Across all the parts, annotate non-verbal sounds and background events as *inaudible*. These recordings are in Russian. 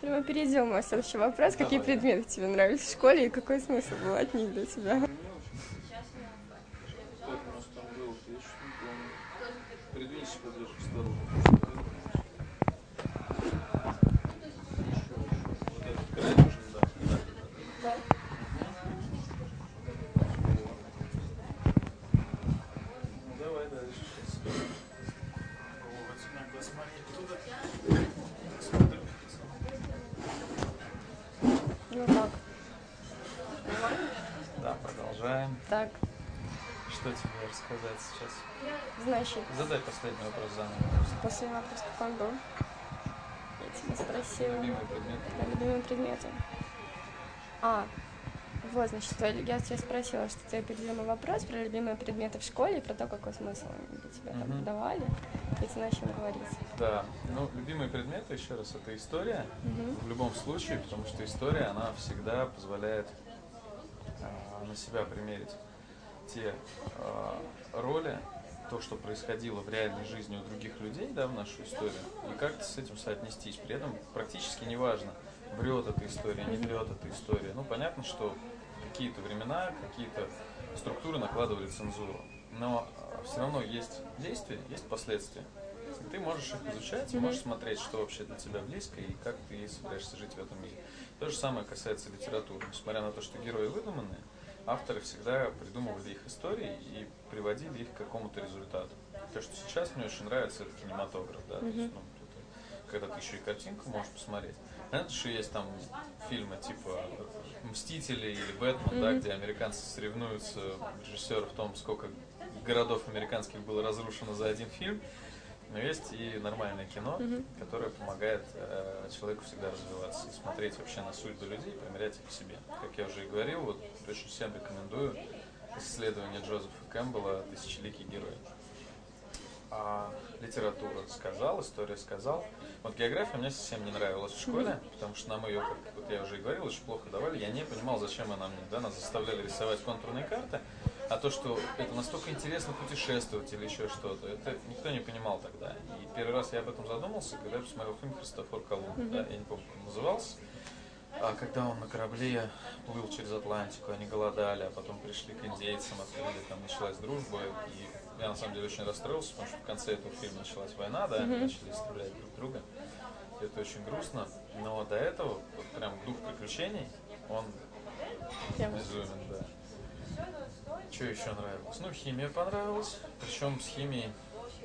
Прямо перейдем на следующий вопрос. Давай. Какие предметы тебе нравились в школе и какой смысл был от них для тебя? Так. Что тебе рассказать сейчас? Значит. Задай последний вопрос заново. Последний вопрос какой был? Я тебя спросила. Любимые предметы. Про любимые предметы. А, вот, значит, я тебя спросила, что ты определенный вопрос про любимые предметы в школе про то, какой смысл для тебя там давали. И ты начал говорить. Да, ну, любимые предметы, еще раз, это история. Угу. В любом случае, потому что история, она всегда позволяет на себя примерить те э, роли, то, что происходило в реальной жизни у других людей, да, в нашу историю, и как-то с этим соотнестись. При этом практически неважно, врет эта история, не врет эта история. Ну, понятно, что какие-то времена, какие-то структуры накладывали цензуру, но э, все равно есть действия, есть последствия. Ты можешь их изучать, mm-hmm. можешь смотреть, что вообще для тебя близко и как ты собираешься жить в этом мире. То же самое касается литературы. Несмотря на то, что герои выдуманные, авторы всегда придумывали их истории и приводили их к какому-то результату. То, что сейчас мне очень нравится, это кинематограф, да, mm-hmm. то есть, ну, это, когда ты еще и картинку можешь посмотреть. Что есть там фильмы типа «Мстители» или «Бэтмен», mm-hmm. да, где американцы соревнуются, режиссеры в том, сколько городов американских было разрушено за один фильм. Но есть и нормальное кино, mm-hmm. которое помогает э, человеку всегда развиваться и смотреть вообще на судьбы людей, примерять их к себе. Как я уже и говорил, вот очень всем рекомендую исследование Джозефа Кэмпбелла «Тысячеликий герой». А литература сказал, история сказал. Вот география мне совсем не нравилась в школе, mm-hmm. потому что нам ее, как вот я уже и говорил, очень плохо давали. Я не понимал, зачем она мне. Да? Нас заставляли рисовать контурные карты, а то, что это настолько интересно путешествовать или еще что-то, это никто не понимал тогда. И первый раз я об этом задумался, когда я посмотрел фильм «Христофор Колумб». Mm-hmm. Да, я не помню, как он назывался. А когда он на корабле плыл через Атлантику, они голодали, а потом пришли к индейцам, открыли, там началась дружба. И я на самом деле очень расстроился, потому что в конце этого фильма началась война, да, mm-hmm. начали стрелять друг друга. И это очень грустно. Но до этого вот прям дух приключений, он безумен. Что еще нравилось? Ну, химия понравилась. Причем с химией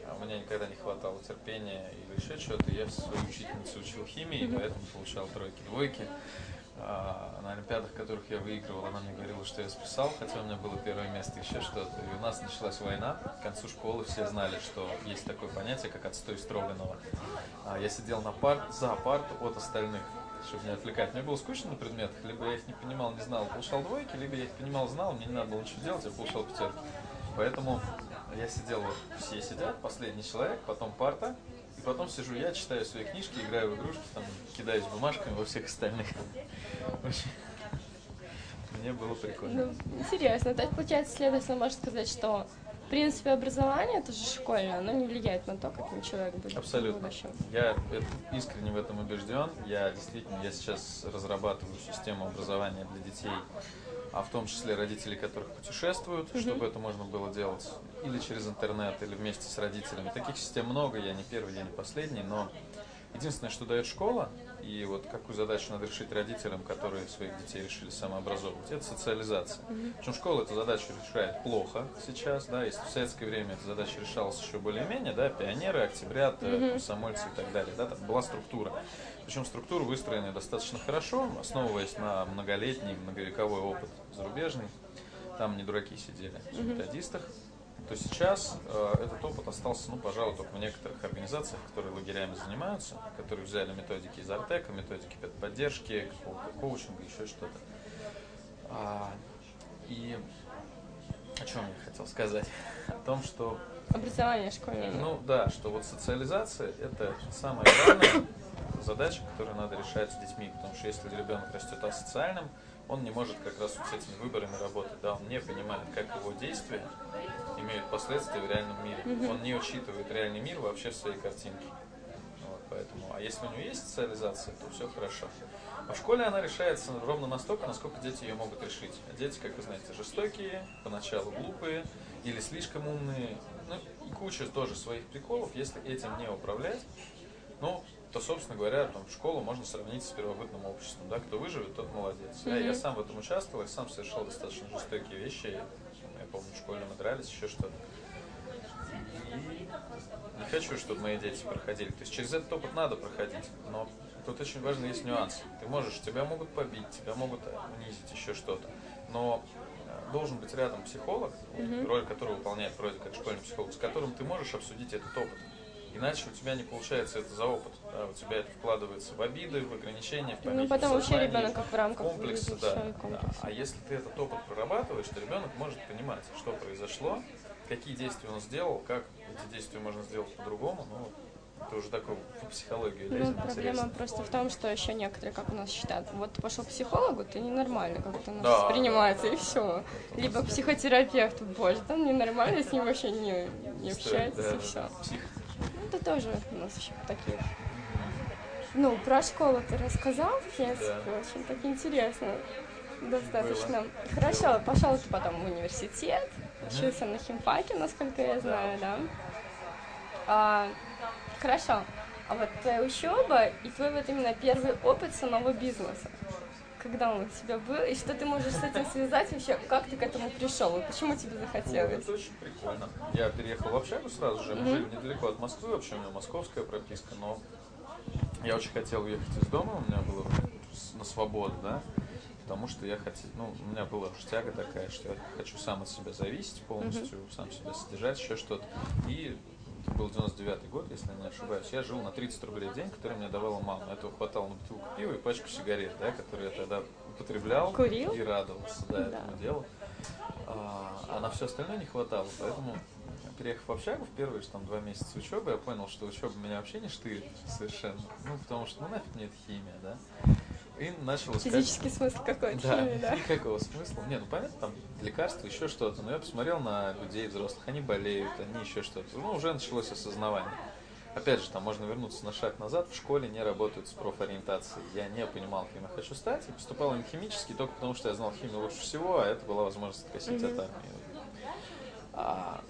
а у меня никогда не хватало терпения или еще что-то. Я свою учительницу учил химии, поэтому получал тройки, двойки. А, на олимпиадах, которых я выигрывал, она мне говорила, что я списал, хотя у меня было первое место, еще что-то. И у нас началась война. К концу школы все знали, что есть такое понятие, как отстой Строганова. А, я сидел на парт, за парт от остальных чтобы не отвлекать. Мне было скучно на предметах, либо я их не понимал, не знал, получал двойки, либо я их понимал, знал, мне не надо было ничего делать, я получал пятерки. Поэтому я сидел, все сидят, последний человек, потом парта, и потом сижу я, читаю свои книжки, играю в игрушки, там, кидаюсь бумажками во всех остальных. Мне было прикольно. Ну. То есть, получается, следовательно, можно сказать, что принципе, образование, это же школьное, оно не влияет на то, каким человек будет Абсолютно. Я искренне в этом убежден. Я действительно, я сейчас разрабатываю систему образования для детей, а в том числе родителей, которых путешествуют, mm-hmm. чтобы это можно было делать или через интернет, или вместе с родителями. Таких систем много, я не первый, я не последний, но единственное, что дает школа, и вот какую задачу надо решить родителям, которые своих детей решили самообразовывать, это социализация. Mm-hmm. Причем школа эту задачу решает плохо сейчас, да, если в советское время эта задача решалась еще более-менее, да, пионеры, октябрят, mm-hmm. комсомольцы и так далее, да, там была структура. Причем структура выстроена достаточно хорошо, основываясь на многолетний, многовековой опыт зарубежный. Там не дураки сидели в методистах то сейчас э, этот опыт остался, ну, пожалуй, только в некоторых организациях, которые лагерями занимаются, которые взяли методики из Артека, методики поддержки, какого-то коучинга, еще что-то. А, и о чем я хотел сказать? *laughs* О том, что... Образование школьное. Ну да, что вот социализация – это самая главная задача, которую надо решать с детьми, потому что если ребенок растет асоциальным, он не может как раз с этими выборами работать, да, он не понимает, как его действия имеют последствия в реальном мире. Mm-hmm. Он не учитывает реальный мир вообще в своей картинке. Вот. поэтому. А если у нее есть социализация, то все хорошо. А в школе она решается ровно настолько, насколько дети ее могут решить. А дети, как вы знаете, жестокие, поначалу глупые или слишком умные. Ну, и куча тоже своих приколов, если этим не управлять. Ну, то, собственно говоря, там, школу можно сравнить с первобытным обществом. Да? Кто выживет, тот молодец. Mm-hmm. Я, я сам в этом участвовал, я сам совершал достаточно жестокие вещи. Я помню, в школе мы дрались, еще что-то. И не хочу, чтобы мои дети проходили. То есть через этот опыт надо проходить. Но тут очень важно есть нюанс. Ты можешь, тебя могут побить, тебя могут унизить, еще что-то. Но э, должен быть рядом психолог, mm-hmm. роль которого выполняет вроде как школьный психолог, с которым ты можешь обсудить этот опыт. Иначе у тебя не получается это за опыт. Да, у тебя это вкладывается в обиды, в ограничения, в помехи, Ну, потом вообще ребенок как в рамках комплекса, да, да. А если ты этот опыт прорабатываешь, то ребенок может понимать, что произошло, какие действия он сделал, как эти действия можно сделать по-другому. Ну, это уже такое по *laughs* психологии лезем. Ну, проблема интересно. просто в том, что еще некоторые, как у нас считают, вот ты пошел к психологу, ты ненормально как-то нас да, воспринимается, да, и все. Либо к психотерапевту, боже, там ненормально, с ним вообще не, не общается, да, и все. Псих это тоже у нас еще такие. Ну, про школу ты рассказал, в принципе, да. очень так интересно. Достаточно. Было. Хорошо, пошел ты потом в университет, учился на химфаке, насколько я знаю, да. А, хорошо. А вот твоя учеба и твой вот именно первый опыт самого бизнеса когда он у тебя был, и что ты можешь с этим связать вообще, как ты к этому пришел, и почему тебе захотелось? это очень прикольно. Я переехал в общагу сразу же, мы mm-hmm. жили недалеко от Москвы, вообще у меня московская прописка, но я очень хотел уехать из дома, у меня было на свободу, да, потому что я хотел, ну, у меня была уж тяга такая, что я хочу сам от себя зависеть полностью, mm-hmm. сам себя содержать, еще что-то. И это был 99 год, если я не ошибаюсь, я жил на 30 рублей в день, который мне давала мама. Этого хватало на бутылку пива и пачку сигарет, да, которые я тогда употреблял Курил? и радовался да, да. этому делу. А, а на все остальное не хватало, поэтому переехав в общагу в первые там, два месяца учебы, я понял, что учеба меня вообще не штырит совершенно. Ну, потому что, ну, нафиг мне это химия, да. И начал искать... Физический смысл какой-то, да, химии, да. *laughs* никакого смысла. Не, ну понятно, там лекарства, еще что-то. Но я посмотрел на людей взрослых, они болеют, они еще что-то. Ну, уже началось осознавание. Опять же, там можно вернуться на шаг назад. В школе не работают с профориентацией. Я не понимал, кем я хочу стать. И поступал им химически только потому, что я знал химию лучше всего, а это была возможность откосить mm-hmm. от армии. А,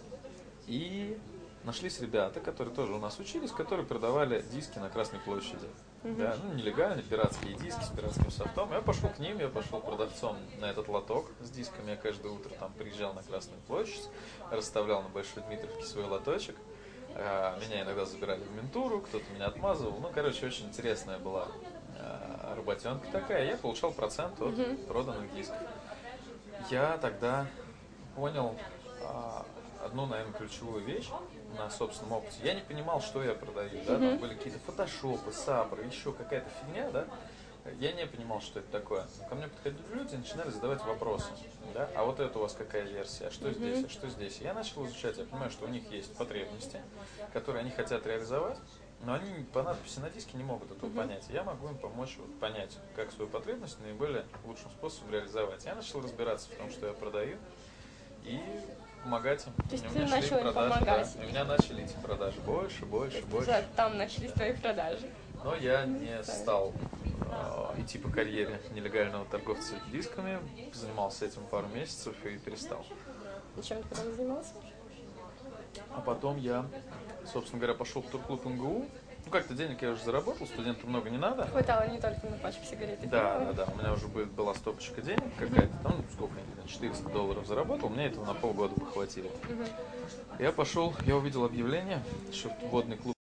и нашлись ребята, которые тоже у нас учились, которые продавали диски на Красной площади. Mm-hmm. Да, ну, нелегальные пиратские диски с пиратским софтом. Я пошел к ним, я пошел продавцом на этот лоток с дисками. Я каждое утро там приезжал на Красную площадь, расставлял на Большой Дмитровке свой лоточек. А, меня иногда забирали в ментуру, кто-то меня отмазывал. Ну, короче, очень интересная была а, работенка такая. Я получал процент от mm-hmm. проданных дисков. Я тогда понял а, одну, наверное, ключевую вещь на собственном опыте. Я не понимал, что я продаю, да, там были какие-то фотошопы, сапры, еще какая-то фигня, да. Я не понимал, что это такое. Ко мне подходили люди и начинали задавать вопросы. Да? А вот это у вас какая версия? А что mm-hmm. здесь? А что здесь? Я начал изучать, я понимаю, что у них есть потребности, которые они хотят реализовать, но они по надписи на диске не могут этого mm-hmm. понять. Я могу им помочь вот, понять, как свою потребность наиболее лучшим способом реализовать. Я начал разбираться в том, что я продаю, и помогать им. То есть ты начал им помогать? Да. И у меня начали идти продажи больше, больше, больше. Уже там начались твои продажи. Но я не стал э, идти по карьере нелегального торговца дисками, занимался этим пару месяцев и перестал. И чем ты потом занимался? А потом я, собственно говоря, пошел в турклуб МГУ, ну, как-то денег я уже заработал, студентам много не надо. Хватало не только на пачку сигарет. Да, да, да. У меня уже была стопочка денег какая-то, там, ну, сколько я 400 долларов заработал, мне этого на полгода бы хватило. Я пошел, я увидел объявление, что водный клуб